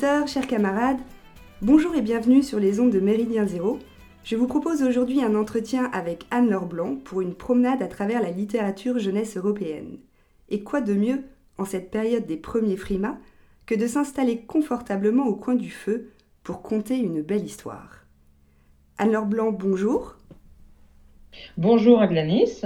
Chers auditeurs, chers camarades, bonjour et bienvenue sur les ondes de Méridien Zéro. Je vous propose aujourd'hui un entretien avec Anne-Laure Blanc pour une promenade à travers la littérature jeunesse européenne. Et quoi de mieux, en cette période des premiers frimas, que de s'installer confortablement au coin du feu pour conter une belle histoire. Anne-Laure Blanc, bonjour. Bonjour Aglanis.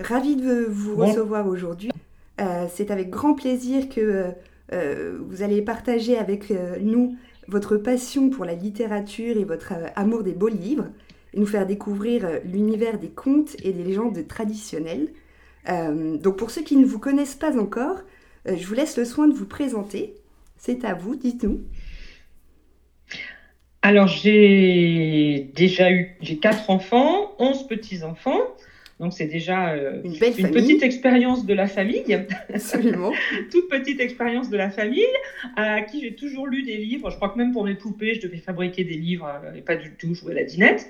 Ravie de vous recevoir aujourd'hui. Euh, c'est avec grand plaisir que euh, vous allez partager avec nous votre passion pour la littérature et votre amour des beaux livres, et nous faire découvrir l'univers des contes et des légendes traditionnelles. donc pour ceux qui ne vous connaissent pas encore, je vous laisse le soin de vous présenter. C'est à vous, dites-nous. Alors j'ai déjà eu, j'ai quatre enfants, onze petits-enfants. Donc c'est déjà euh, une, petite expérience de la famille. Absolument. Toute petite expérience de la famille, à qui j'ai toujours lu des livres. Je crois que même pour mes poupées, je devais fabriquer des livres euh, et pas du tout jouer à la dinette.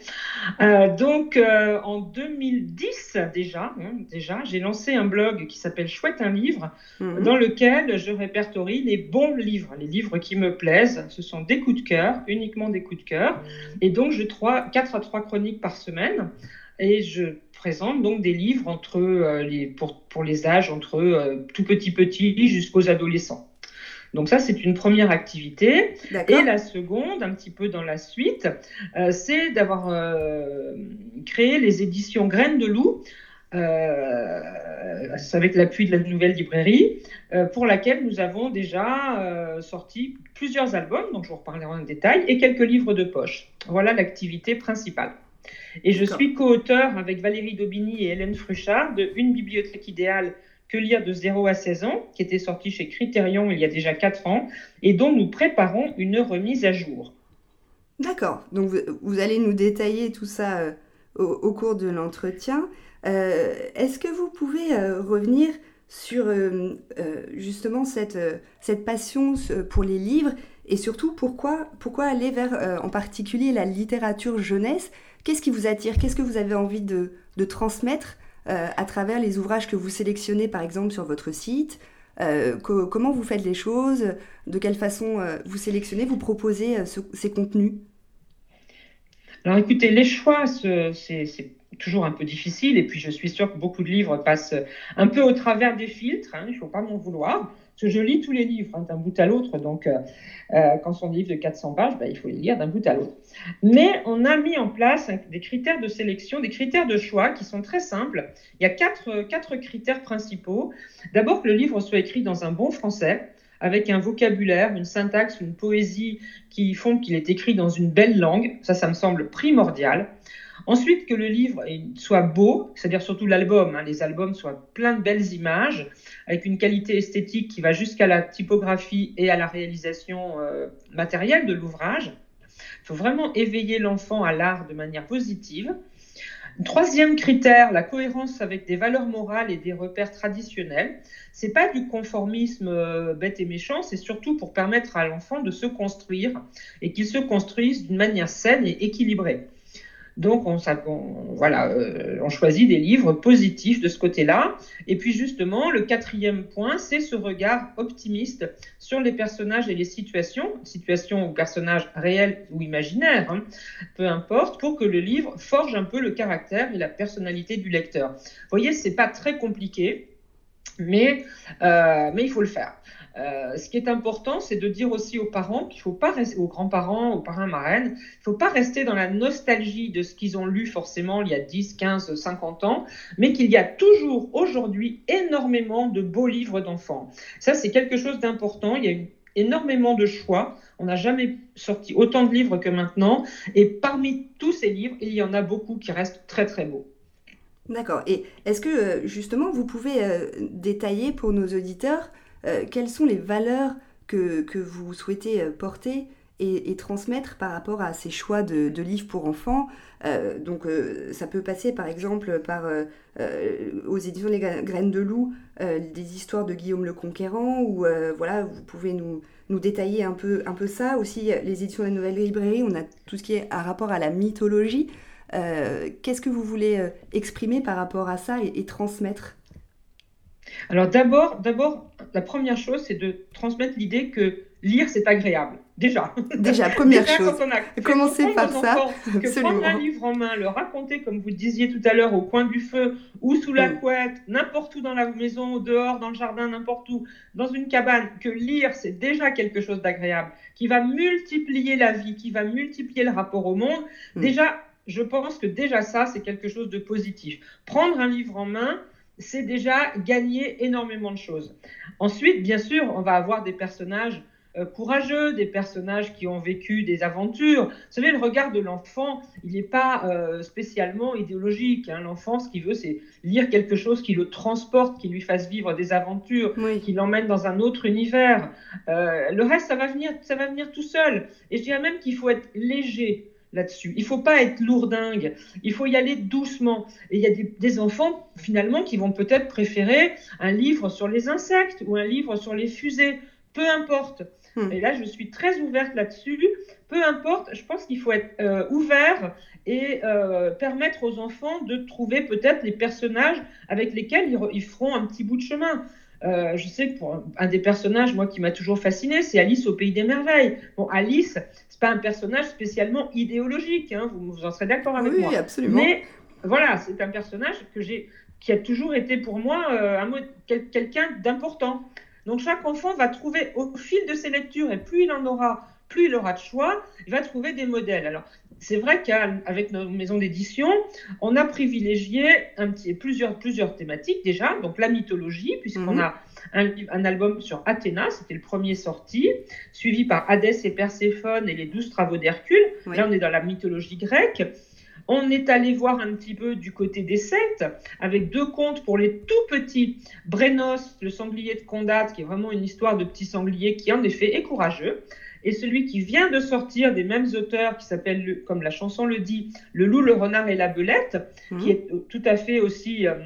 Euh, donc en 2010 déjà, hein, déjà j'ai lancé un blog qui s'appelle Chouette un livre, mhm. dans lequel je répertorie les bons livres, les livres qui me plaisent. Ce sont des coups de cœur, uniquement des coups de cœur. Et donc j'ai 4 à 3 chroniques par semaine. Et je présente donc des livres entre euh, les, pour, pour, les âges entre euh, tout petit petit jusqu'aux adolescents. Donc ça, c'est une première activité. Et la seconde, un petit peu dans la suite, euh, c'est d'avoir créé les éditions Graines de loup. avec l'appui de la nouvelle librairie, pour laquelle nous avons déjà sorti plusieurs albums, donc je vous reparlerai en détail, et quelques livres de poche. Voilà l'activité principale. Et je suis co-auteur avec Valérie Daubigny et Hélène Fruchard de Une bibliothèque idéale que lire de 0 à 16 ans, qui était sortie chez Criterion il y a déjà 4 ans, et dont nous préparons une remise à jour. D'accord, donc vous, allez nous détailler tout ça euh, au, cours de l'entretien. Euh, est-ce que vous pouvez euh, revenir sur justement cette, cette passion pour les livres et surtout pourquoi, pourquoi aller vers en particulier la littérature jeunesse Qu'est-ce qui vous attire? Qu'est-ce que vous avez envie de, transmettre euh, à travers les ouvrages que vous sélectionnez, par exemple, sur votre site? Euh, Comment vous faites les choses? De quelle façon euh, vous sélectionnez, vous proposez ces contenus? Alors écoutez, les choix, c'est toujours un peu difficile. Et puis, je suis sûre que beaucoup de livres passent un peu au travers des filtres. Hein, il ne faut pas m'en vouloir je lis tous les livres hein, d'un bout à l'autre, donc euh, euh, quand sont des livres de 400 pages, bah, il faut les lire d'un bout à l'autre. Mais on a mis en place des critères de sélection, des critères de choix qui sont très simples. Il y a quatre, quatre critères principaux. D'abord que le livre soit écrit dans un bon français, avec un vocabulaire, une syntaxe, une poésie qui font qu'il est écrit dans une belle langue. Ça, ça me semble primordial. Ensuite, que le livre soit beau, c'est-à-dire surtout l'album, hein, les albums soient pleins de belles images, avec une qualité esthétique qui va jusqu'à la typographie et à la réalisation euh, matérielle de l'ouvrage. Il faut vraiment éveiller l'enfant à l'art de manière positive. Troisième critère, la cohérence avec des valeurs morales et des repères traditionnels. C'est pas du conformisme euh, bête et méchant, c'est surtout pour permettre à l'enfant de se construire et qu'il se construise d'une manière saine et équilibrée. Donc, on, voilà, euh, on choisit des livres positifs de ce côté-là. Et puis, justement, le quatrième point, c'est ce regard optimiste sur les personnages et les situations, situations ou personnages réels ou imaginaires, hein, peu importe, pour que le livre forge un peu le caractère et la personnalité du lecteur. Vous voyez, c'est pas très compliqué, mais, euh, mais il faut le faire. Euh, ce qui est important, c'est de dire aussi aux parents qu'il faut pas aux grands-parents, aux parrains, marraines, il faut pas rester dans la nostalgie de ce qu'ils ont lu forcément il y a 10, 15, 50 ans, mais qu'il y a toujours aujourd'hui énormément de beaux livres d'enfants. Ça, c'est quelque chose d'important. Il y a énormément de choix. On n'a jamais sorti autant de livres que maintenant. Et parmi tous ces livres, il y en a beaucoup qui restent très, très beaux. D'accord. Et est-ce que euh, justement vous pouvez euh, détailler pour nos auditeurs euh, quelles sont les valeurs que, que vous souhaitez euh, porter et, transmettre par rapport à ces choix de, livres pour enfants. Euh, donc ça peut passer par exemple par aux éditions Les Graines de Loup des histoires de Guillaume le Conquérant ou voilà vous pouvez nous, détailler un peu, un peu ça. Aussi les éditions de la Nouvelle Librairie, on a tout ce qui est à rapport à la mythologie. Qu'est-ce que vous voulez exprimer par rapport à ça et transmettre? Alors d'abord, d'abord, la première chose, c'est de transmettre l'idée que lire, c'est agréable. Déjà. Déjà, première chose. Commencez par ça. que prendre un livre en main, le raconter, comme vous le disiez tout à l'heure, au coin du feu ou sous la couette, n'importe où dans la maison, dehors, dans le jardin, n'importe où, dans une cabane, que lire, c'est déjà quelque chose d'agréable, qui va multiplier la vie, qui va multiplier le rapport au monde. Mm. Déjà, je pense que déjà ça, c'est quelque chose de positif. Prendre un livre en main, c'est déjà gagner énormément de choses. Ensuite, bien sûr, on va avoir des personnages euh, courageux, des personnages qui ont vécu des aventures. Vous savez, le regard de l'enfant, il n'est pas euh, spécialement idéologique. Hein. L'enfant, ce qu'il veut, c'est lire quelque chose qui le transporte, qui lui fasse vivre des aventures, qui l'emmène dans un autre univers. Euh, le reste, ça va venir, ça va venir tout seul. Et je dirais même qu'il faut être léger là-dessus. Il faut pas être lourdingue. Il faut y aller doucement. Et il y a des, des enfants, finalement, qui vont peut-être préférer un livre sur les insectes ou un livre sur les fusées. Peu importe. Hmm. Et là, je suis très ouverte là-dessus. Peu importe, je pense qu'il faut être euh, ouvert et euh, permettre aux enfants de trouver peut-être les personnages avec lesquels ils, feront un petit bout de chemin. Euh, je sais que pour un des personnages, moi, qui m'a toujours fasciné, c'est Alice au Pays des Merveilles. Bon, Alice, pas un personnage spécialement idéologique, hein, vous, vous, en serez d'accord avec moi. Oui, absolument. Mais voilà, c'est un personnage que j'ai, qui a toujours été pour moi un, quelqu'un d'important. Donc chaque enfant va trouver au fil de ses lectures, et plus il en aura, plus il aura de choix, il va trouver des modèles. Alors c'est vrai qu'avec nos maisons d'édition, on a privilégié un petit, plusieurs, plusieurs thématiques déjà, donc la mythologie, puisqu'on mhm. a un, un, album sur Athéna, c'était le premier sorti, suivi par Hadès et Perséphone et les douze travaux d'Hercule. Là, on est dans la mythologie grecque. On est allé voir un petit peu du côté des Celtes, avec deux contes pour les tout petits. Brenos, le sanglier de Condate, qui est vraiment une histoire de petit sanglier qui en effet est courageux. Et celui qui vient de sortir des mêmes auteurs, qui s'appelle, comme la chanson le dit, Le loup, le renard et la belette, qui mmh. est tout à fait aussi euh,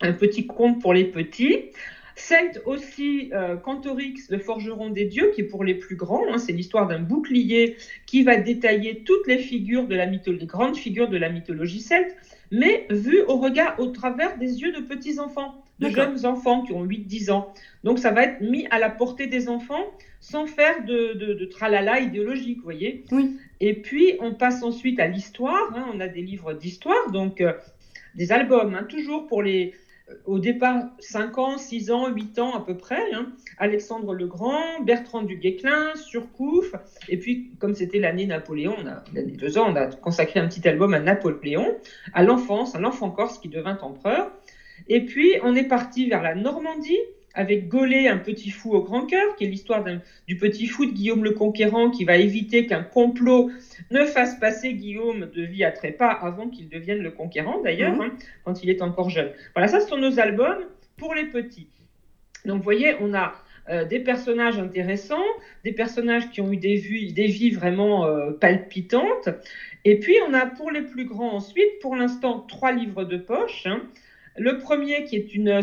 un petit conte pour les petits. Celte aussi euh, Cantorix, le forgeron des dieux, qui est pour les plus grands. Hein, c'est l'histoire d'un bouclier qui va détailler toutes les figures de la mythologie, les grandes figures de la mythologie celte, mais vu au regard, au travers des yeux de petits enfants, de jeunes enfants qui ont 8-10 ans. Donc ça va être mis à la portée des enfants sans faire de, de, tralala idéologique, vous voyez. Oui. Et puis on passe ensuite à l'histoire. Hein, on a des livres d'histoire, donc euh, des albums, hein, toujours pour les au départ 5 ans, 6 ans, 8 ans à peu près. Hein. Alexandre le Grand, Bertrand du Guesclin, Surcouf. Et puis, comme c'était l'année Napoléon, l'année deux ans, on a consacré un petit album à Napoléon, à l'enfance, à l'enfant corse qui devint empereur. Et puis, on est parti vers la Normandie avec Gaulet, un petit fou au grand cœur, qui est l'histoire du petit fou de Guillaume le Conquérant qui va éviter qu'un complot ne fasse passer Guillaume de vie à trépas avant qu'il devienne le conquérant, d'ailleurs, mhm. hein, quand il est encore jeune. Voilà, ça, ce sont nos albums pour les petits. Donc, vous voyez, on a euh, des personnages intéressants, des personnages qui ont eu des, vues, des vies vraiment euh, palpitantes. Et puis, on a pour les plus grands ensuite, pour l'instant, trois livres de poche. Hein, le premier, qui est une,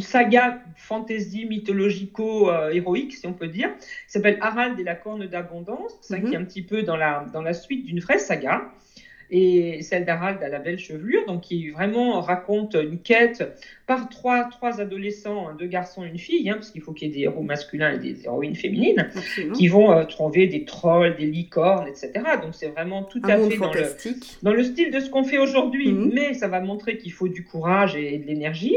saga fantasy mythologico-héroïque, si on peut dire, s'appelle Harald et la corne d'abondance, qui est mhm. un petit peu dans la, dans la suite d'une vraie saga et celle d'Harald à la belle chevelure, donc qui vraiment raconte une quête par trois, trois adolescents, deux garçons, une fille, hein, parce qu'il faut qu'il y ait des héros masculins et des héroïnes féminines, qui vont euh, trouver des trolls, des licornes, etc. Donc c'est vraiment tout à fait dans le, dans le, style de ce qu'on fait aujourd'hui, mhm. mais ça va montrer qu'il faut du courage et de l'énergie.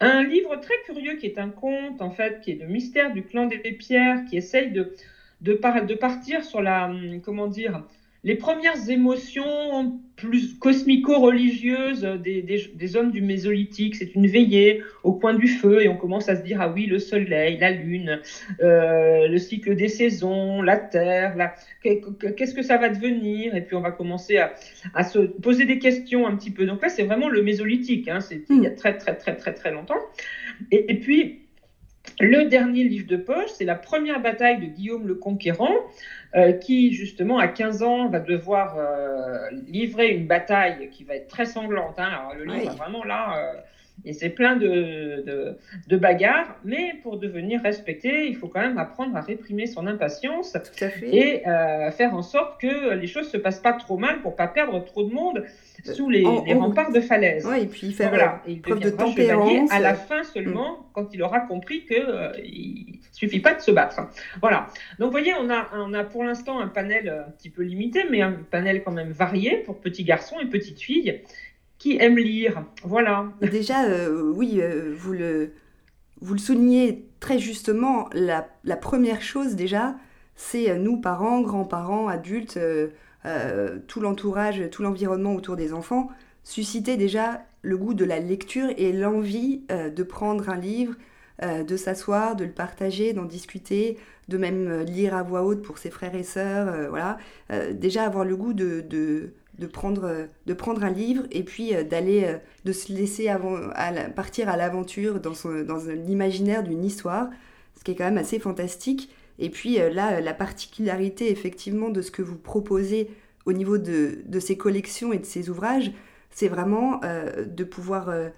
Un livre très curieux qui est un conte, en fait, qui est le mystère du clan des pierres, qui essaye de, de, de partir sur la, hum, comment dire, les premières émotions plus cosmico-religieuses des, hommes du Mésolithique, c'est une veillée au coin du feu et on commence à se dire, ah oui, le soleil, la lune, euh, le cycle des saisons, la terre, qu'est-ce que ça va devenir? Et puis on va commencer à, se poser des questions un petit peu. Donc là, c'est vraiment le Mésolithique, hein, c'est il y a très très très très très longtemps. et puis, le dernier livre de poche, c'est la première bataille de Guillaume le Conquérant, euh, qui justement à 15 ans va devoir euh, livrer une bataille qui va être très sanglante. Hein. Alors le livre vraiment là, euh, et c'est plein de, de, bagarres, mais pour devenir respecté, il faut quand même apprendre à réprimer son impatience et euh, faire en sorte que les choses se passent pas trop mal pour pas perdre trop de monde sous les, remparts de falaise. et puis faire voilà. il preuve de tempérance. À la fin seulement, mm. quand il aura compris qu'il euh, ne suffit pas de se battre. Voilà. Donc, vous voyez, on a, on a pour l'instant un panel un petit peu limité, mais un panel quand même varié pour petits garçons et petites filles qui aiment lire. Voilà. Déjà, euh, oui, euh, vous, le, vous le soulignez très justement. La, la première chose, déjà, c'est nous, parents, grands-parents, adultes, euh, tout l'entourage, tout l'environnement autour des enfants, susciter déjà le goût de la lecture et l'envie euh, de prendre un livre, euh, de s'asseoir, de le partager, d'en discuter, de même lire à voix haute pour ses frères et sœurs, voilà. déjà avoir le goût de, de, prendre, de prendre un livre et puis d'aller, de se laisser avant, partir à l'aventure dans, dans l'imaginaire d'une histoire, ce qui est quand même assez fantastique. Et puis euh, là, la particularité effectivement de ce que vous proposez au niveau de, ces collections et de ces ouvrages, c'est vraiment euh, de pouvoir euh,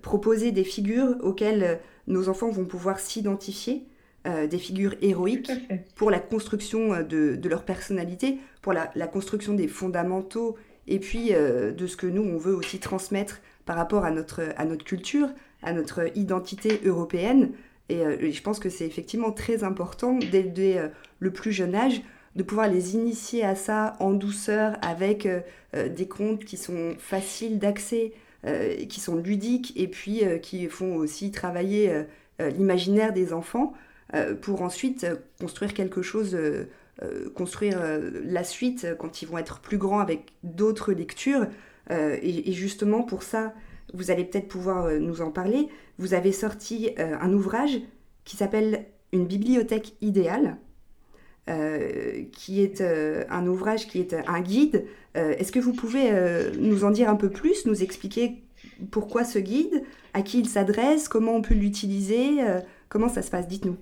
proposer des figures auxquelles nos enfants vont pouvoir s'identifier, des figures héroïques pour la construction de, leur personnalité, la, construction des fondamentaux et puis de ce que nous, on veut aussi transmettre par rapport à notre, à notre culture, à notre identité européenne. Euh, et, je pense que c'est effectivement très important dès, euh, le plus jeune âge de pouvoir les initier à ça en douceur avec euh, des contes qui sont faciles d'accès, qui sont ludiques et puis qui font aussi travailler l'imaginaire des enfants pour ensuite construire quelque chose, construire la suite quand ils vont être plus grands avec d'autres lectures. et, justement pour ça, vous allez peut-être pouvoir nous en parler, vous avez sorti euh, un ouvrage qui s'appelle Une bibliothèque idéale, euh, qui est euh, un ouvrage qui est un guide. Est-ce que vous pouvez nous en dire un peu plus, nous expliquer pourquoi ce guide, à qui il s'adresse, comment on peut l'utiliser, comment ça se passe? Dites-nous.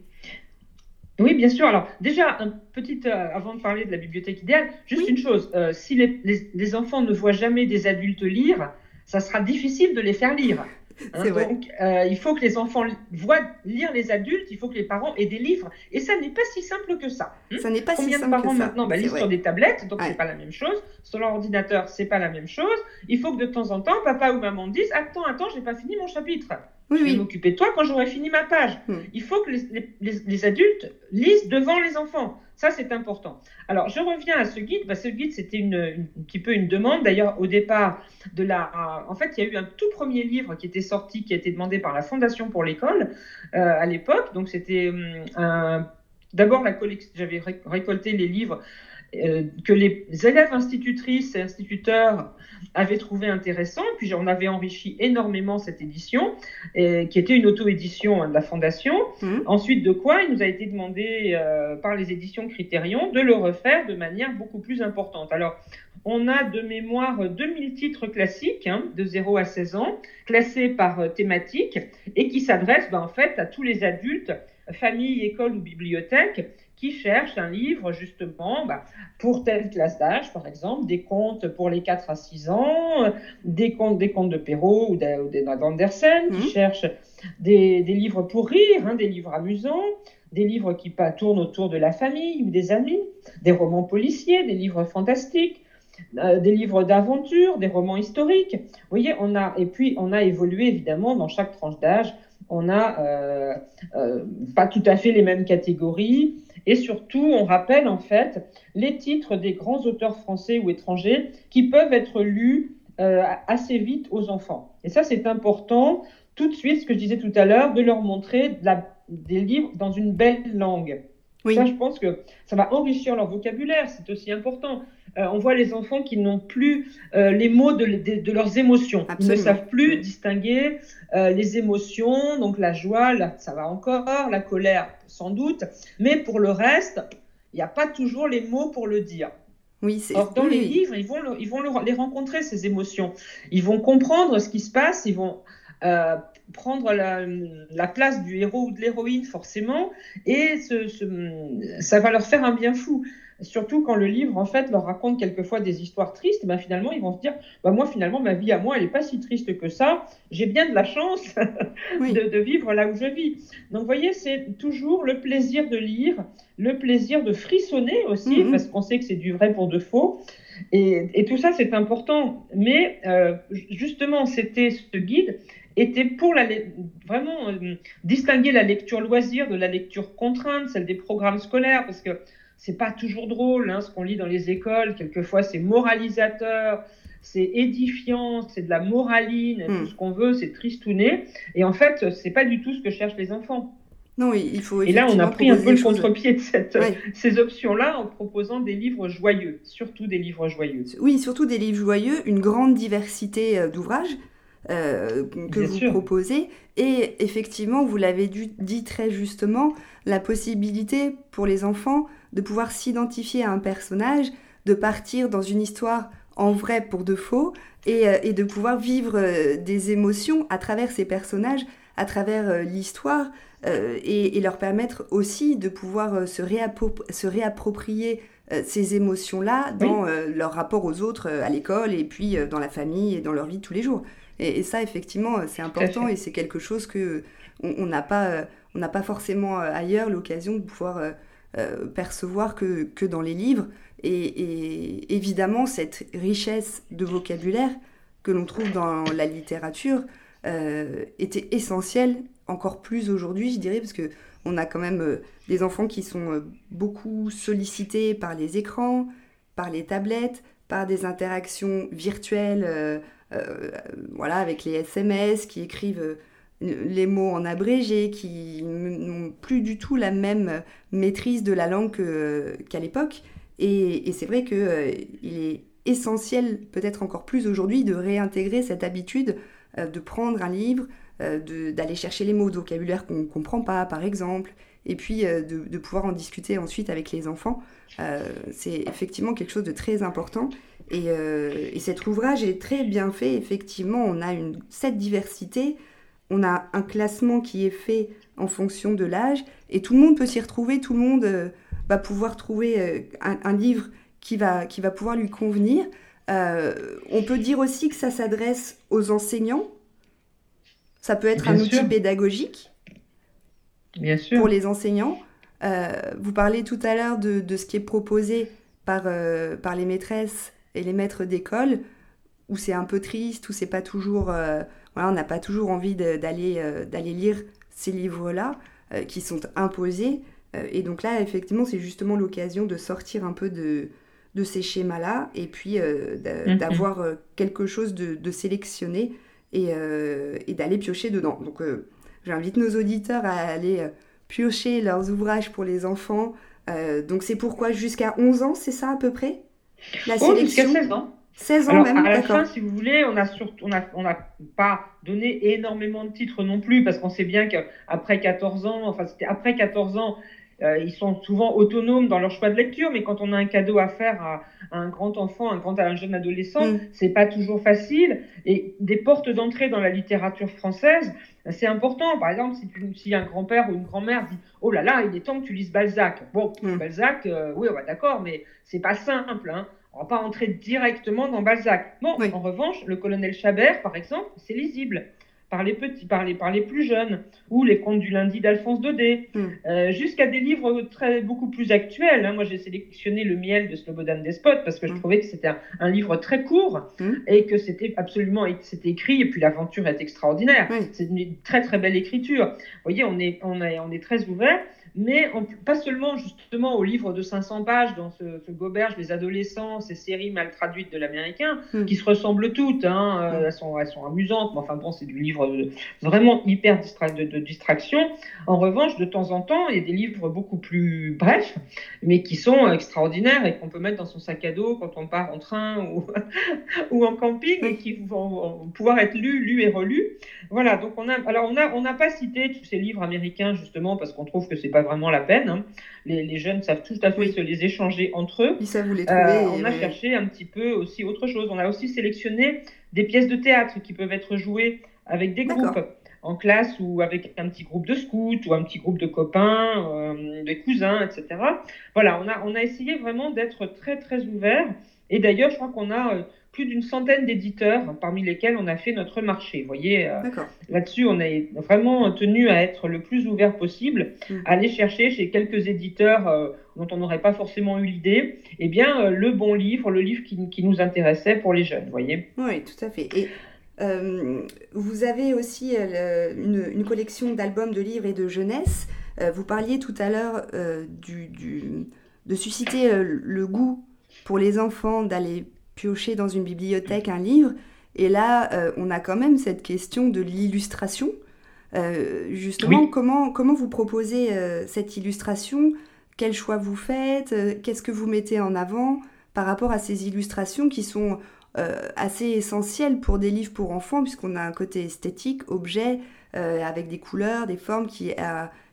Oui, bien sûr. Alors, déjà, un petit, avant de parler de la bibliothèque idéale, juste une chose. si les, enfants ne voient jamais des adultes lire, ça sera difficile de les faire lire. Hein, donc, euh, il faut que les enfants voient lire les adultes, il faut que les parents aient des livres. Et ça n'est pas si simple que ça. Hein. ça n'est pas Combien si de parents maintenant bah, lisent sur des tablettes, donc c'est pas la même chose. Sur leur ordinateur, c'est pas la même chose. Il faut que de temps en temps, papa ou maman disent Attends, attends, j'ai pas fini mon chapitre. Je vais m'occuper de toi quand j'aurai fini ma page. Hmm. Il faut que les, les adultes lisent devant les enfants. Ça, c'est important. Alors, je reviens à ce guide. Bah, ce guide, c'était une, un petit peu une demande. D'ailleurs, au départ de la... En fait, il y a eu un tout premier livre qui était sorti, qui a été demandé par la Fondation pour l'école euh, à l'époque. Donc, c'était hum, un... D'abord, la collection, j'avais récolté les livres euh, que les élèves institutrices et instituteurs avaient trouvé intéressant. Puis on avait enrichi énormément cette édition, qui était une auto-édition hein, de la Fondation. Mmh. Ensuite de quoi, il nous a été demandé euh, par les éditions Critérion de le refaire de manière beaucoup plus importante. Alors, on a de mémoire 2000 titres classiques, hein, de 0 à 16 ans, classés par euh, thématique, et qui s'adressent ben, en fait à tous les adultes, familles, écoles ou bibliothèques, qui cherchent un livre justement bah, pour telle classe d'âge, par exemple, des contes pour les 4 à 6 ans, des contes, des contes de Perrault ou d'Andersen, qui mmh. cherchent des, des, livres pour rire, hein, des livres amusants, des livres qui tournent autour de la famille ou des amis, des romans policiers, des livres fantastiques, euh, des livres d'aventure, des romans historiques. Vous voyez, on a, et puis on a évolué évidemment dans chaque tranche d'âge. On n'a euh, euh, pas tout à fait les mêmes catégories. Et surtout, on rappelle en fait les titres des grands auteurs français ou étrangers qui peuvent être lus euh, assez vite aux enfants. Et ça, c'est important tout de suite, ce que je disais tout à l'heure, de leur montrer des livres dans une belle langue. Oui. Ça, je pense que ça va enrichir leur vocabulaire, c'est aussi important. Euh, on voit les enfants qui n'ont plus euh, les mots de, leurs émotions. Ils ne savent plus distinguer euh, les émotions, donc la joie, ça va encore, la colère sans doute, mais pour le reste, il n'y a pas toujours les mots pour le dire. Oui, Or, dans les livres, ils vont, ils vont les rencontrer, ces émotions. Ils vont comprendre ce qui se passe, ils vont prendre la, place du héros ou de l'héroïne, forcément, et ça va leur faire un bien fou. Surtout quand le livre, en fait, leur raconte quelquefois des histoires tristes, ben finalement, ils vont se dire, bah moi, finalement, ma vie à moi, elle n'est pas si triste que ça. J'ai bien de la chance de, vivre là où je vis. Donc, vous voyez, c'est toujours le plaisir de lire, le plaisir de frissonner aussi, mm-hmm. parce qu'on sait que c'est du vrai pour de faux. Et, tout ça, c'est important. Mais euh, justement, c'était ce guide était pour la, vraiment euh, distinguer la lecture loisir de la lecture contrainte, celle des programmes scolaires, parce que c'est pas toujours drôle, hein, ce qu'on lit dans les écoles. Quelquefois, c'est moralisateur, c'est édifiant, c'est de la moraline, tout hmm. ce qu'on veut, c'est tristouné. Et en fait, c'est pas du tout ce que cherchent les enfants. Non, il faut. Et là, on a pris un peu le contre-pied de cette, ces options-là en proposant des livres joyeux, surtout des livres joyeux. Oui, surtout des livres joyeux, une grande diversité euh, d'ouvrages. Euh, que vous proposez. Et effectivement, vous l'avez dit très justement, la possibilité pour les enfants de pouvoir s'identifier à un personnage, de partir dans une histoire en vrai pour de faux, et, euh, de pouvoir vivre euh, des émotions à travers ces personnages, à travers l'histoire, et, leur permettre aussi de pouvoir se, se réapproprier ces émotions-là dans leur rapport aux autres à l'école et puis dans la famille et dans leur vie de tous les jours. Et, ça, effectivement, c'est important et c'est quelque chose que on n'a pas, euh, on n'a pas forcément euh, ailleurs l'occasion de pouvoir euh, percevoir que, que, dans les livres. Et, évidemment, cette richesse de vocabulaire que l'on trouve dans la littérature était essentielle, encore plus aujourd'hui, je dirais, parce que on a quand même des enfants qui sont beaucoup sollicités par les écrans, par les tablettes, par des interactions virtuelles euh, voilà, avec les SMS, qui écrivent euh, les mots en abrégé, qui n'ont plus du tout la même maîtrise de la langue qu'à l'époque. Et, c'est vrai qu'il est essentiel, peut-être encore plus aujourd'hui, de réintégrer cette habitude euh, de prendre un livre, d'aller chercher les mots de vocabulaire qu'on ne comprend pas, par exemple, et puis de, pouvoir en discuter ensuite avec les enfants. c'est effectivement quelque chose de très important. Euh, et, cet ouvrage est très bien fait. Effectivement, on a une, cette diversité. On a un classement qui est fait en fonction de l'âge. Et tout le monde peut s'y retrouver. Tout le monde euh, va pouvoir trouver euh, un, livre qui va, qui va pouvoir lui convenir. on peut dire aussi que ça s'adresse aux enseignants. Ça peut être un outil pédagogique Bien sûr. pour les enseignants. vous parlez tout à l'heure de, de, ce qui est proposé par, par les maîtresses et les maîtres d'école où c'est un peu triste, où c'est pas toujours, euh, voilà, on n'a pas toujours envie d'aller euh, d'aller lire ces livres-là euh, qui sont imposés. et donc là, effectivement, c'est justement l'occasion de sortir un peu de, de ces schémas-là et puis mhm. d'avoir quelque chose de, de sélectionné et, et d'aller piocher dedans. Donc j'invite nos auditeurs à aller piocher leurs ouvrages pour les enfants. donc c'est pourquoi jusqu'à 11 ans, c'est ça à peu près? La oh, sélection. jusqu'à 16 ans. 16 ans même, À la fin, si vous voulez, on n'a on a, on a pas donné énormément de titres non plus, parce qu'on sait bien qu'après 14 ans, enfin c'était après 14 ans, euh, ils sont souvent autonomes dans leur choix de lecture, mais quand on a un cadeau à faire à, un grand enfant, un grand à un jeune adolescent, mm. c'est pas toujours facile. Et des portes d'entrée dans la littérature française, c'est important. Par exemple, si, tu, si un grand-père ou une grand-mère dit Oh là là, il est temps que tu lises Balzac. Bon, mm. Balzac, euh, oui, va d'accord, mais c'est pas simple. Hein. On va pas entrer directement dans Balzac. Bon, en revanche, le colonel Chabert, par exemple, c'est lisible par les petits, par les, par les plus jeunes, ou les contes du lundi d'Alphonse Daudet, mm. euh, jusqu'à des livres très, beaucoup plus actuels. Hein. Moi, j'ai sélectionné Le miel de Slobodan Despot parce que je mm. trouvais que c'était un, livre très court mm. et que c'était absolument c'était écrit, et puis l'aventure est extraordinaire. C'est une très très belle écriture. Vous voyez, on est, on est, on est très ouvert mais pas seulement justement au livre de 500 pages dans ce, ce Goberge, les adolescents, ces séries mal traduites de l'américain, hmm. qui se ressemblent toutes, hein, euh, hmm. elles, sont, elles sont amusantes, mais enfin bon, c'est du livre vraiment hyper de, distraction. En revanche, de temps en temps, il y a des livres beaucoup plus brefs, mais qui sont extraordinaires et qu'on peut mettre dans son sac à dos quand on part en train ou, ou en camping et qui vont pouvoir être lus, lus et relus. Voilà, donc on a, alors on a, on n'a pas cité tous ces livres américains justement parce qu'on trouve que c'est pas vraiment la peine. Hein. Les, jeunes savent tout à fait se les échanger entre eux. Ils savent les trouver. Euh, on a cherché un petit peu aussi autre chose. On a aussi sélectionné des pièces de théâtre qui peuvent être jouées avec des groupes. en classe ou avec un petit groupe de scouts ou un petit groupe de copains, euh, des cousins, etc. Voilà, on a, on a essayé vraiment d'être très très ouvert. Et d'ailleurs, je crois qu'on a euh, plus d'une centaine d'éditeurs parmi lesquels on a fait notre marché. Vous voyez, euh, là-dessus, on est vraiment tenu à être le plus ouvert possible, mm. aller chercher chez quelques éditeurs euh, dont on n'aurait pas forcément eu l'idée, eh bien, euh, le bon livre, le livre qui, qui, nous intéressait pour les jeunes, vous voyez. Oui, tout à fait. Et vous avez aussi une, une, collection d'albums, de livres et de jeunesse. vous parliez tout à l'heure du, du, de susciter le goût pour les enfants d'aller piocher dans une bibliothèque un livre. Et là, euh, on a quand même cette question de l'illustration. Euh, justement, comment, comment vous proposez euh, cette illustration? Quel choix vous faites? Qu'est-ce que vous mettez en avant par rapport à ces illustrations qui sont assez essentielles pour des livres pour enfants, puisqu'on a un côté esthétique, objet, avec des couleurs, des formes qui,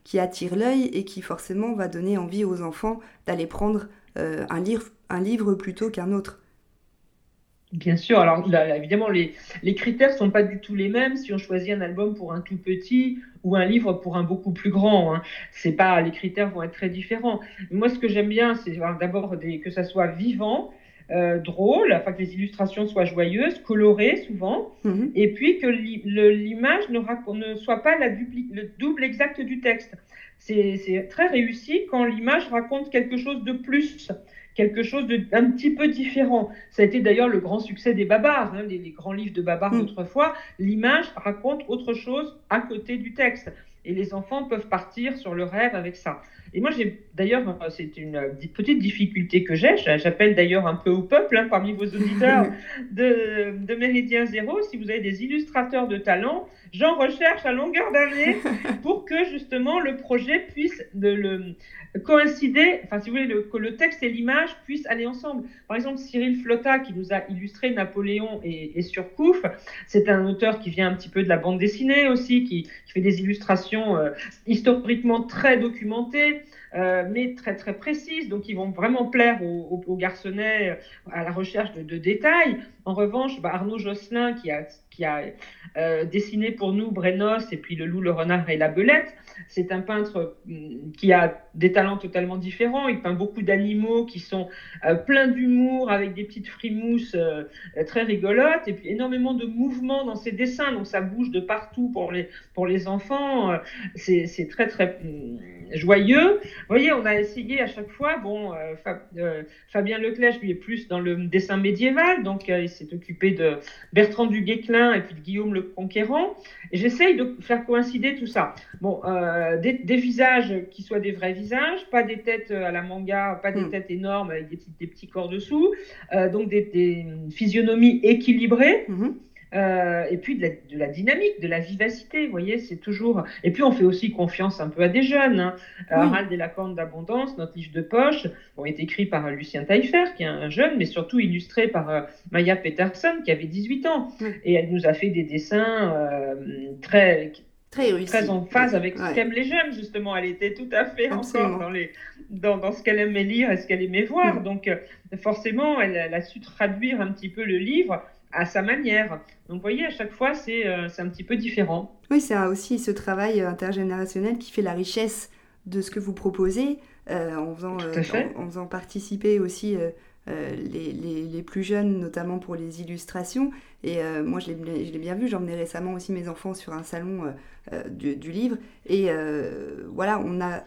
qui attirent l'œil et qui forcément va donner envie aux enfants d'aller prendre un, livre, un livre plutôt qu'un autre. Bien sûr, alors évidemment, les, les critères ne sont pas du tout les mêmes si on choisit un album pour un tout petit ou un livre pour un beaucoup plus grand. Hein. C'est pas, les critères vont être très différents. Moi, ce que j'aime bien, c'est d'abord que ça soit vivant, euh, drôle, enfin que les illustrations soient joyeuses, colorées souvent, mm-hmm. et puis que l'image ne, ne, soit pas la le double exact du texte. C'est très réussi quand l'image raconte quelque chose de plus quelque chose d'un petit peu différent. Ça a été d'ailleurs le grand succès des babards, hein, les, grands livres de babards mm. d'autrefois. L'image raconte autre chose à côté du texte. Et les enfants peuvent partir sur le rêve avec ça. Et moi, j'ai d'ailleurs, c'est une petite difficulté que j'ai. J'appelle d'ailleurs un peu au peuple hein, parmi vos auditeurs de, de Méridien Zéro. Si vous avez des illustrateurs de talent, j'en recherche à longueur d'année pour que justement le projet puisse de le, coïncider, enfin si vous voulez, que le texte et l'image puissent aller ensemble. Par exemple, Cyril Flotta, qui nous a illustré Napoléon et, et Surcouf, c'est un auteur qui vient un petit peu de la bande dessinée aussi, qui, qui fait des illustrations euh, historiquement très documentées. Euh, mais très très précises, donc ils vont vraiment plaire aux, garçonnets euh, à la recherche de, détails. En revanche, bah, Arnaud Josselin, qui a, qui a euh, dessiné pour nous Brenos et puis Le Loup, le Renard et la Belette, c'est un peintre mm, qui a des talents totalement différents. Il peint beaucoup d'animaux qui sont pleins d'humour, avec des petites frimousses très rigolotes, et puis énormément de mouvements dans ses dessins. Donc ça bouge de partout pour les, pour les enfants. C'est très très mm, joyeux. Vous voyez, on a essayé à chaque fois. Bon, Fabien Leclerc, lui, est plus dans le dessin médiéval, donc il s'est occupé de Bertrand du Guesclin et puis de Guillaume le Conquérant. Et j'essaye de faire coïncider tout ça. Bon, euh, des, visages qui soient des vrais visages, pas des têtes à la manga, pas des hmm. têtes énormes avec des, des petits corps dessous, euh, donc des, physionomies équilibrées. Hmm. Euh, et puis de la, dynamique, de la vivacité, vous voyez, c'est toujours. Et puis on fait aussi confiance un peu à des jeunes. Hein. Harald et la corne d'abondance, notre livre de poche, bon, est écrit par Lucien Taillefer, qui est un jeune, mais surtout illustré par Maya Peterson, qui avait 18 ans. Et elle nous a fait des dessins très très, en phase avec ce qu'aiment les jeunes, justement. Elle était tout à fait encore dans, les, dans, dans ce qu'elle aimait lire et ce qu'elle aimait voir. Mm. Donc, euh, forcément, elle, a su traduire un petit peu le livre à sa manière. Donc, vous voyez, à chaque fois, c'est euh, un petit peu différent. Oui, c'est aussi ce travail intergénérationnel qui fait la richesse de ce que vous proposez, euh, en, faisant, en, faisant participer aussi euh, les, les, plus jeunes, notamment pour les illustrations. Et euh, moi, je l'ai bien vu, j'emmenais récemment aussi mes enfants sur un salon euh, du, du, livre. Et voilà, on a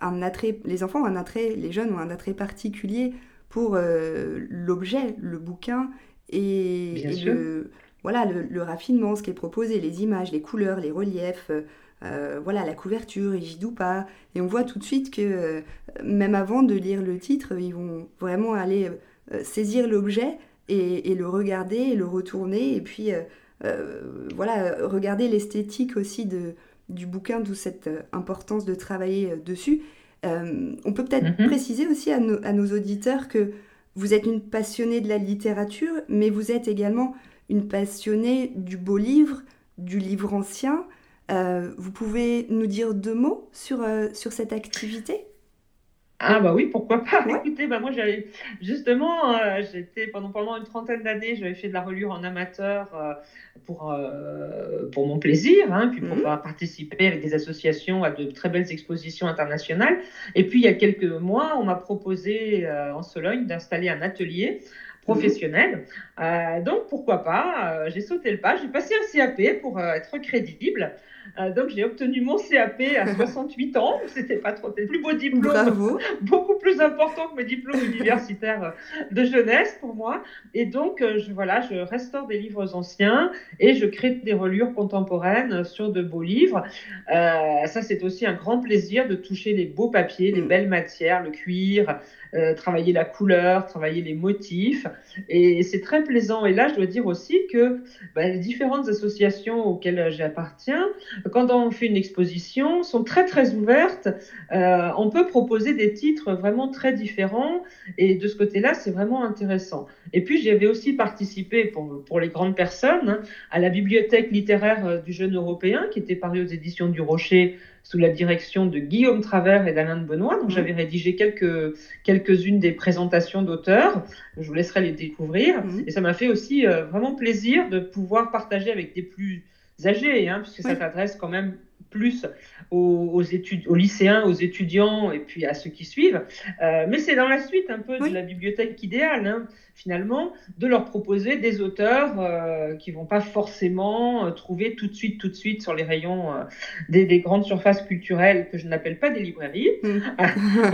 un attrait, les enfants ont un attrait, les jeunes ont un attrait particulier pour l'objet, le bouquin et, le, voilà, le, le, raffinement, ce qui est proposé, les images, les couleurs, les reliefs. Euh, voilà, la couverture, rigide ou pas. Et on voit tout de suite que euh, même avant de lire le titre, ils vont vraiment aller euh, saisir l'objet et, le regarder et le retourner. Et puis, voilà, regarder l'esthétique aussi de, du bouquin, d'où cette importance de travailler dessus. on peut peut-être mhm. préciser aussi à, à, nos auditeurs que vous êtes une passionnée de la littérature, mais vous êtes également une passionnée du beau livre, du livre ancien. Euh, vous pouvez nous dire deux mots sur, euh, sur cette activité? Ah bah oui, pourquoi pas. Écoutez, bah moi j'avais justement, euh, j'étais pendant pendant une trentaine d'années, j'avais fait de la relure en amateur euh, pour euh, pour mon plaisir, hein, puis pour mhm. participer avec des associations à de très belles expositions internationales. Et puis il y a quelques mois, on m'a proposé en Sologne d'installer un atelier professionnel. donc pourquoi pas J'ai sauté le pas, j'ai passé un CAP pour être crédible. Euh, donc j'ai obtenu mon CAP à 68 ans. C'était pas trop, le plus beau diplôme, beaucoup plus important que mes diplômes universitaires de jeunesse pour moi. Et donc euh, je, voilà, je restaure des livres anciens et je crée des relures contemporaines sur de beaux livres. Euh, ça c'est aussi un grand plaisir de toucher les beaux papiers, les mm. belles matières, le cuir, euh, travailler la couleur, travailler les motifs. Et c'est très plaisant. Et là, je dois dire aussi que bah, les différentes associations auxquelles j'appartiens, quand on fait une exposition, sont très très ouvertes. Euh, on peut proposer des titres vraiment très différents. Et de ce côté-là, c'est vraiment intéressant. Et puis, j'avais aussi participé pour, les grandes personnes hein, à la bibliothèque littéraire euh, du jeune européen qui était parue aux éditions du Rocher sous la direction de Guillaume Travers et d'Alain de Benoît. Donc, mmh. j'avais rédigé quelques, quelques-unes des présentations d'auteurs. Je vous laisserai les découvrir. Mmh. Et ça m'a fait aussi euh, vraiment plaisir de pouvoir partager avec des plus âgés, hein, puisque ça s'adresse quand même plus aux, études, aux lycéens, aux étudiants et puis à ceux qui suivent. Euh, mais c'est dans la suite un peu de la bibliothèque idéale, hein, finalement, de leur proposer des auteurs euh, qui vont pas forcément euh, trouver tout de suite, tout de suite sur les rayons des, des, grandes surfaces culturelles que je n'appelle pas des librairies. Mm.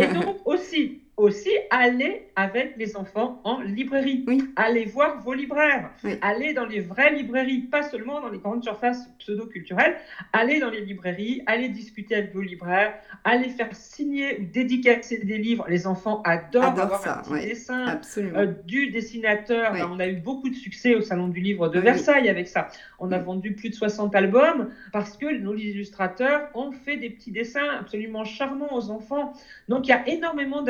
et donc aussi aussi aller avec les enfants en librairie. Oui. Allez voir vos libraires. Allez dans les vraies librairies, pas seulement dans les grandes surfaces pseudo-culturelles. Allez dans les librairies, allez discuter avec vos libraires, allez faire signer ou dédicacer des livres. Les enfants adorent avoir ça, un petit dessin euh, du dessinateur. on a eu beaucoup de succès au Salon du Livre de Versailles avec ça. On a vendu plus de 60 albums parce que nos illustrateurs ont fait des petits dessins absolument charmants aux enfants. Donc il y a énormément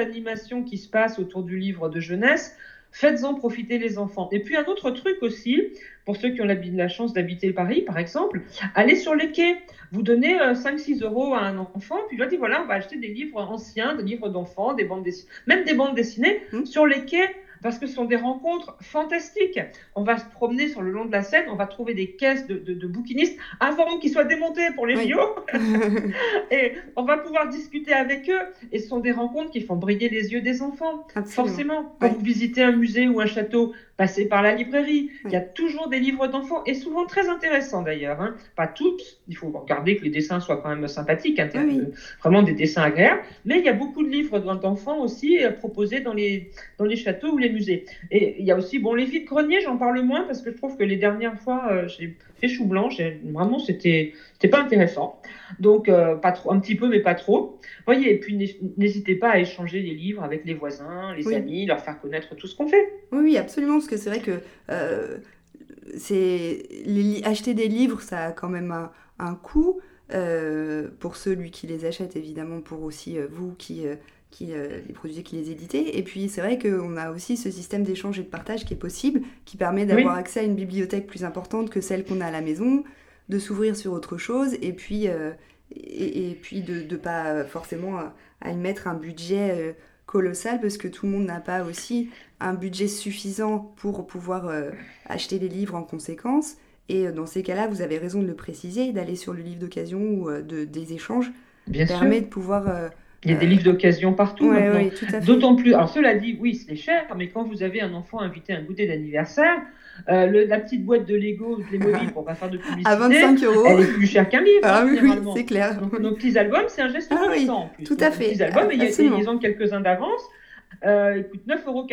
qui se passe autour du livre de jeunesse, faites-en profiter les enfants. Et puis un autre truc aussi, pour ceux qui ont la, chance d'habiter Paris, par exemple, allez sur les quais. Vous donnez 5-6 euh, euros à un enfant, puis lui dit voilà, on va acheter des livres anciens, des livres d'enfants, des bandes dessinées, même des bandes dessinées mmh. sur les quais parce que ce sont des rencontres fantastiques. On va se promener sur le long de la Seine, on va trouver des caisses de, bouquinistes avant qu'ils soient démontés pour les JO. et on va pouvoir discuter avec eux. Et ce sont des rencontres qui font briller les yeux des enfants. Forcément, quand vous visitez un musée ou un château, passez par la librairie. Il y a toujours des livres d'enfants et souvent très intéressants d'ailleurs. Hein. Pas toutes, il faut regarder que les dessins soient quand même sympathiques, hein, vraiment des dessins agréables. Mais il y a beaucoup de livres d'enfants aussi euh, proposés dans les, dans les châteaux ou les musées. Et il y a aussi, bon, les vides greniers, j'en parle moins parce que je trouve que les dernières fois, euh, j'ai fait chou blanc, vraiment, c'était pas intéressant. Donc, euh, pas trop, un petit peu, mais pas trop. Voyez, et puis n'hésitez pas à échanger des livres avec les voisins, les amis, leur faire connaître tout ce qu'on fait. Oui, oui, absolument, parce que c'est vrai que euh, c'est acheter des livres, ça a quand même un, un coût. pour celui qui les achète, évidemment, pour aussi vous qui qui euh, les produisait, qui les éditait. Et puis c'est vrai qu'on a aussi ce système d'échange et de partage qui est possible, qui permet d'avoir accès à une bibliothèque plus importante que celle qu'on a à la maison, de s'ouvrir sur autre chose, et puis, euh, et, puis de ne pas forcément à y mettre un budget euh, colossal, parce que tout le monde n'a pas aussi un budget suffisant pour pouvoir acheter les livres en conséquence. Et dans ces cas-là, vous avez raison de le préciser, d'aller sur le livre d'occasion ou de, des échanges Bien permet de pouvoir il y a des livres d'occasion partout maintenant. D'autant plus. Alors, cela dit, oui, c'est cher, mais quand vous avez un enfant invité à un goûter d'anniversaire, euh, la petite boîte de Lego, de Playmobil, pour pas faire de publicité, à 25 euros. elle est plus chère qu'un livre. Ah, hein, oui, c'est clair. Donc, nos petits albums, c'est un geste ah, oui, en plus. Tout à fait. petits albums, il y a, ils ont quelques-uns d'avance. Euh, il coûte 9,90 euros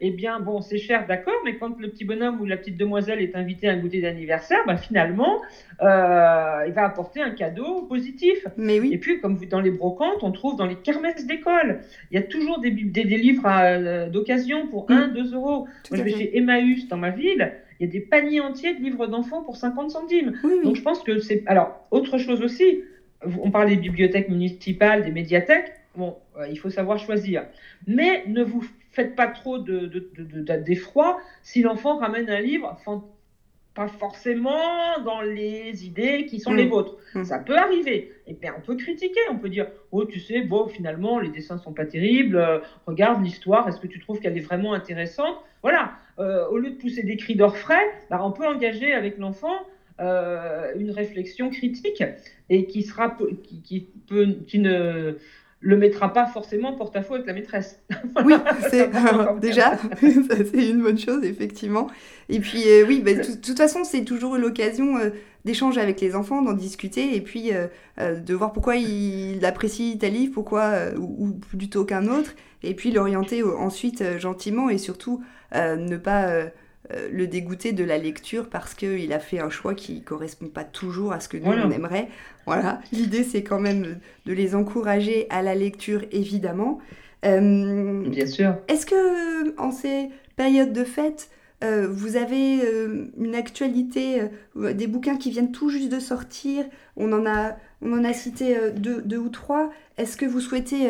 eh bien, bon, c'est cher, d'accord, mais quand le petit bonhomme ou la petite demoiselle est invité à un goûter d'anniversaire, ben, finalement, euh, il va apporter un cadeau positif. Mais oui. Et puis, comme dans les brocantes, on trouve dans les kermesses d'école, il y a toujours des, des, livres euh, d'occasion pour 1, 2 mm. euros. Moi, je vais chez Emmaüs dans ma ville, il y a des paniers entiers de livres d'enfants pour 50 centimes. Donc, je pense que c'est. Alors, autre chose aussi, on parle des bibliothèques municipales, des médiathèques. Bon, euh, il faut savoir choisir. Mais ne vous faites pas trop d'effroi de, de, si l'enfant ramène un livre pas forcément dans les idées qui sont les mm. vôtres. Mm. Ça peut arriver. Et bien, on peut critiquer, on peut dire, oh, tu sais, bon, finalement, les dessins sont pas terribles. Euh, regarde l'histoire. Est-ce que tu trouves qu'elle est vraiment intéressante? Voilà. Euh, au lieu de pousser des cris d'orfraie, bah, on peut engager avec l'enfant euh, une réflexion critique et qui sera qui, qui peut qui ne le mettra pas forcément porte-à-faux avec la maîtresse. oui, c'est déjà, c'est une bonne chose, effectivement. Et puis, euh, oui, bah, de toute façon, c'est toujours l'occasion euh, d'échanger avec les enfants, d'en discuter, et puis euh, de voir pourquoi il apprécie tel livre, pourquoi, ou, ou, plutôt qu'un autre, et puis l'orienter ensuite gentiment, et surtout ne pas euh, le dégoûter de la lecture parce qu'il a fait un choix qui ne correspond pas toujours à ce que nous on aimerait. Voilà, l'idée c'est quand même de les encourager à la lecture évidemment. Euh, Bien sûr. Est-ce que en ces périodes de fête, euh, vous avez une actualité, des bouquins qui viennent tout juste de sortir? On en a, on en a cité deux, deux ou trois. Est-ce que vous souhaitez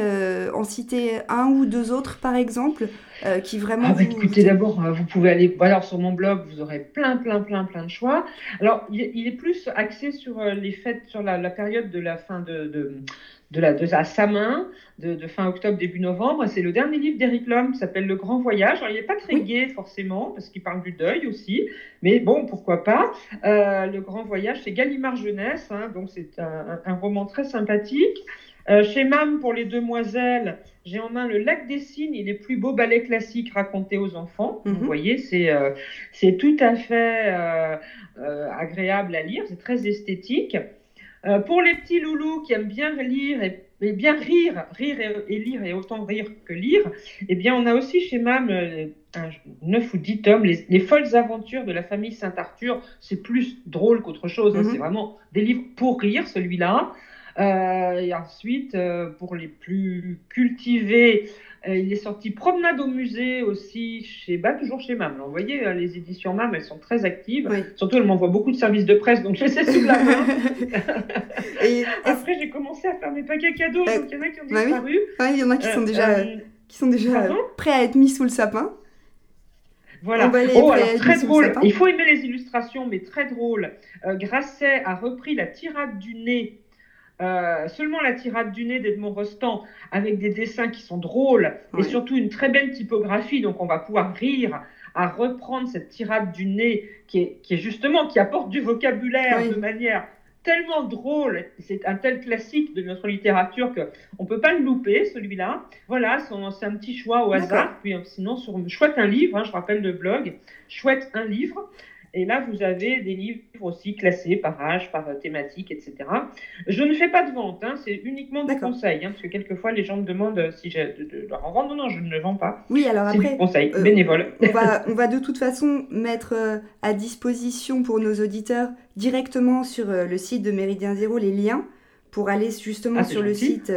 en citer un ou deux autres par exemple euh, qui vraiment. Ah, bah, écoutez, d'abord, euh, vous pouvez aller voilà, sur mon blog, vous aurez plein, plein, plein, plein de choix. Alors, il est plus axé sur euh, les fêtes, sur la, période de la fin de, de, de la, de la Samin, de, de, fin octobre, début novembre. C'est le dernier livre d'Eric Lhomme qui s'appelle Le Grand Voyage. Alors, il n'est pas très gai, forcément, parce qu'il parle du deuil aussi. Mais bon, pourquoi pas. le Grand Voyage, c'est Gallimard Jeunesse, hein, donc c'est un, un, roman très sympathique. chez MAM, pour les demoiselles, j'ai en main le Lac des Cygnes et les plus beaux ballets classiques racontés aux enfants. Vous mhm. voyez, c'est euh, c'est tout à fait euh, euh, agréable à lire, c'est très esthétique. Pour les petits loulous qui aiment bien lire et, bien rire, rire et, lire et autant rire que lire, eh bien, on a aussi chez MAM un, 9 ou 10 tomes, les, folles aventures de la famille Saint-Arthur. C'est plus drôle qu'autre chose, hein. mhm. c'est vraiment des livres pour rire, celui-là. Euh, et ensuite, euh, pour les plus cultivés, euh, il est sorti Promenade au musée aussi, chez, bah, toujours chez MAM. vous voyez, les éditions MAM, elles sont très actives. Surtout, elles m'envoient beaucoup de services de presse, donc je sais sous la main. et Après, j'ai commencé à faire mes paquets cadeaux, donc il y en a qui ont bah disparu. il y en a qui sont déjà, qui sont déjà prêts à être mis sous le sapin. Voilà. Oh, alors, très drôle. Il faut aimer les illustrations, mais très drôle. Grasset a repris la tirade du nez euh, seulement la tirade du nez d'Edmond Rostand avec des dessins qui sont drôles et surtout une très belle typographie, donc on va pouvoir rire à reprendre cette tirade du nez qui est, qui est justement qui apporte du vocabulaire de manière tellement drôle, c'est un tel classique de notre littérature que on peut pas le louper celui-là. Voilà, c'est un petit choix au hasard. Puis sinon sur chouette un livre, hein, je rappelle le blog, chouette un livre. Et là, vous avez des livres aussi classés par âge, par euh, thématique, etc. Je ne fais pas de vente, hein, c'est uniquement des conseils, hein, parce que quelquefois les gens me demandent euh, si j'ai de, leur en vendre. Non, non, je ne le vends pas. Oui, alors après. C'est conseil euh, bénévole. On va, on va de toute façon mettre à disposition pour nos auditeurs directement sur le site de Méridien Zéro les liens pour aller justement ah, sur le site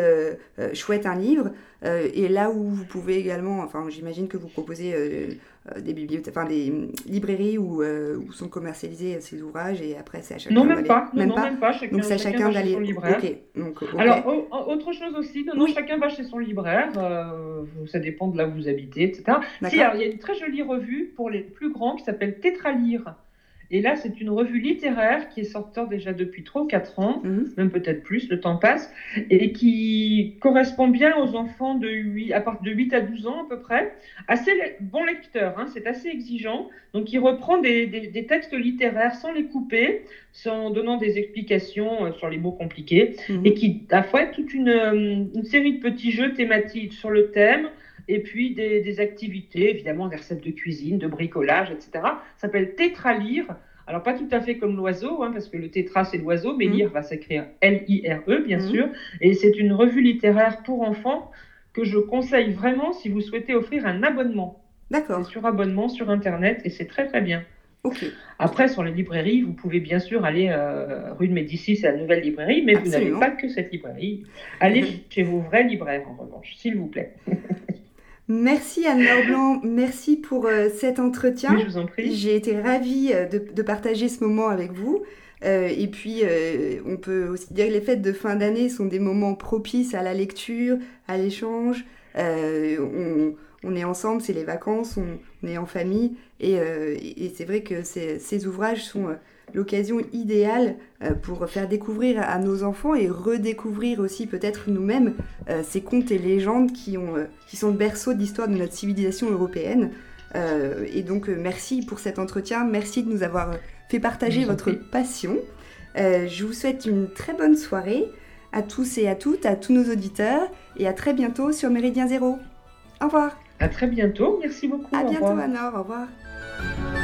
Chouette un livre. et là où vous pouvez également, enfin j'imagine que vous proposez euh, des bibliothèques, enfin des librairies où, euh, où, sont commercialisés ces ouvrages et après c'est à chacun Non, même pas. Même, pas. même pas. Chacun, donc c'est à chacun, d'aller. Donc, Alors autre chose aussi, non, chacun va chez son libraire. Euh, ça dépend de là où vous habitez, etc. Si, alors, il y a une très jolie revue pour les plus grands qui s'appelle Tétralire. Et là, c'est une revue littéraire qui est sortie déjà depuis 3 ou 4 ans, mhm. même peut-être plus, le temps passe, et qui correspond bien aux enfants de 8, à partir de 8 à 12 ans à peu près. Assez bon lecteur, hein, c'est assez exigeant. Donc, il reprend des, des, textes littéraires sans les couper, sans donnant des explications euh, sur les mots compliqués, mhm. et qui a fait toute une, euh, une série de petits jeux thématiques sur le thème et puis des, activités, évidemment, des recettes de cuisine, de bricolage, etc. Ça s'appelle Tétralire. Alors, pas tout à fait comme l'oiseau, hein, parce que le tétra, c'est l'oiseau, mais mmh. lire va s'écrire L-I-R-E, bien mmh. sûr. Et c'est une revue littéraire pour enfants que je conseille vraiment si vous souhaitez offrir un abonnement. D'accord. Sur abonnement sur Internet et c'est très, très bien. Après, sur les librairies, vous pouvez bien sûr aller euh, rue de Médicis, c'est la nouvelle librairie, mais vous n'avez pas que cette librairie. Allez chez vos vrais libraires, en revanche, s'il vous plaît. Merci Anne-Laure Blanc, merci pour euh, cet entretien. je vous en prie. J'ai été ravie euh, de, partager ce moment avec vous. Euh, et puis, on peut aussi dire que les fêtes de fin d'année sont des moments propices à la lecture, à l'échange. On, on est ensemble, c'est les vacances, on, est en famille. Et, c'est vrai que ces, ouvrages sont l'occasion idéale pour faire découvrir à nos enfants et redécouvrir aussi peut-être nous-mêmes ces contes et légendes qui, ont, qui sont le berceau d'histoire de notre civilisation européenne. et donc merci pour cet entretien, merci de nous avoir fait partager votre passion. je vous souhaite une très bonne soirée à tous et à toutes, à tous nos auditeurs, et à très bientôt sur Méridien Zéro. Au revoir. À très bientôt, merci beaucoup. À bientôt, Anna, au revoir. Thank you.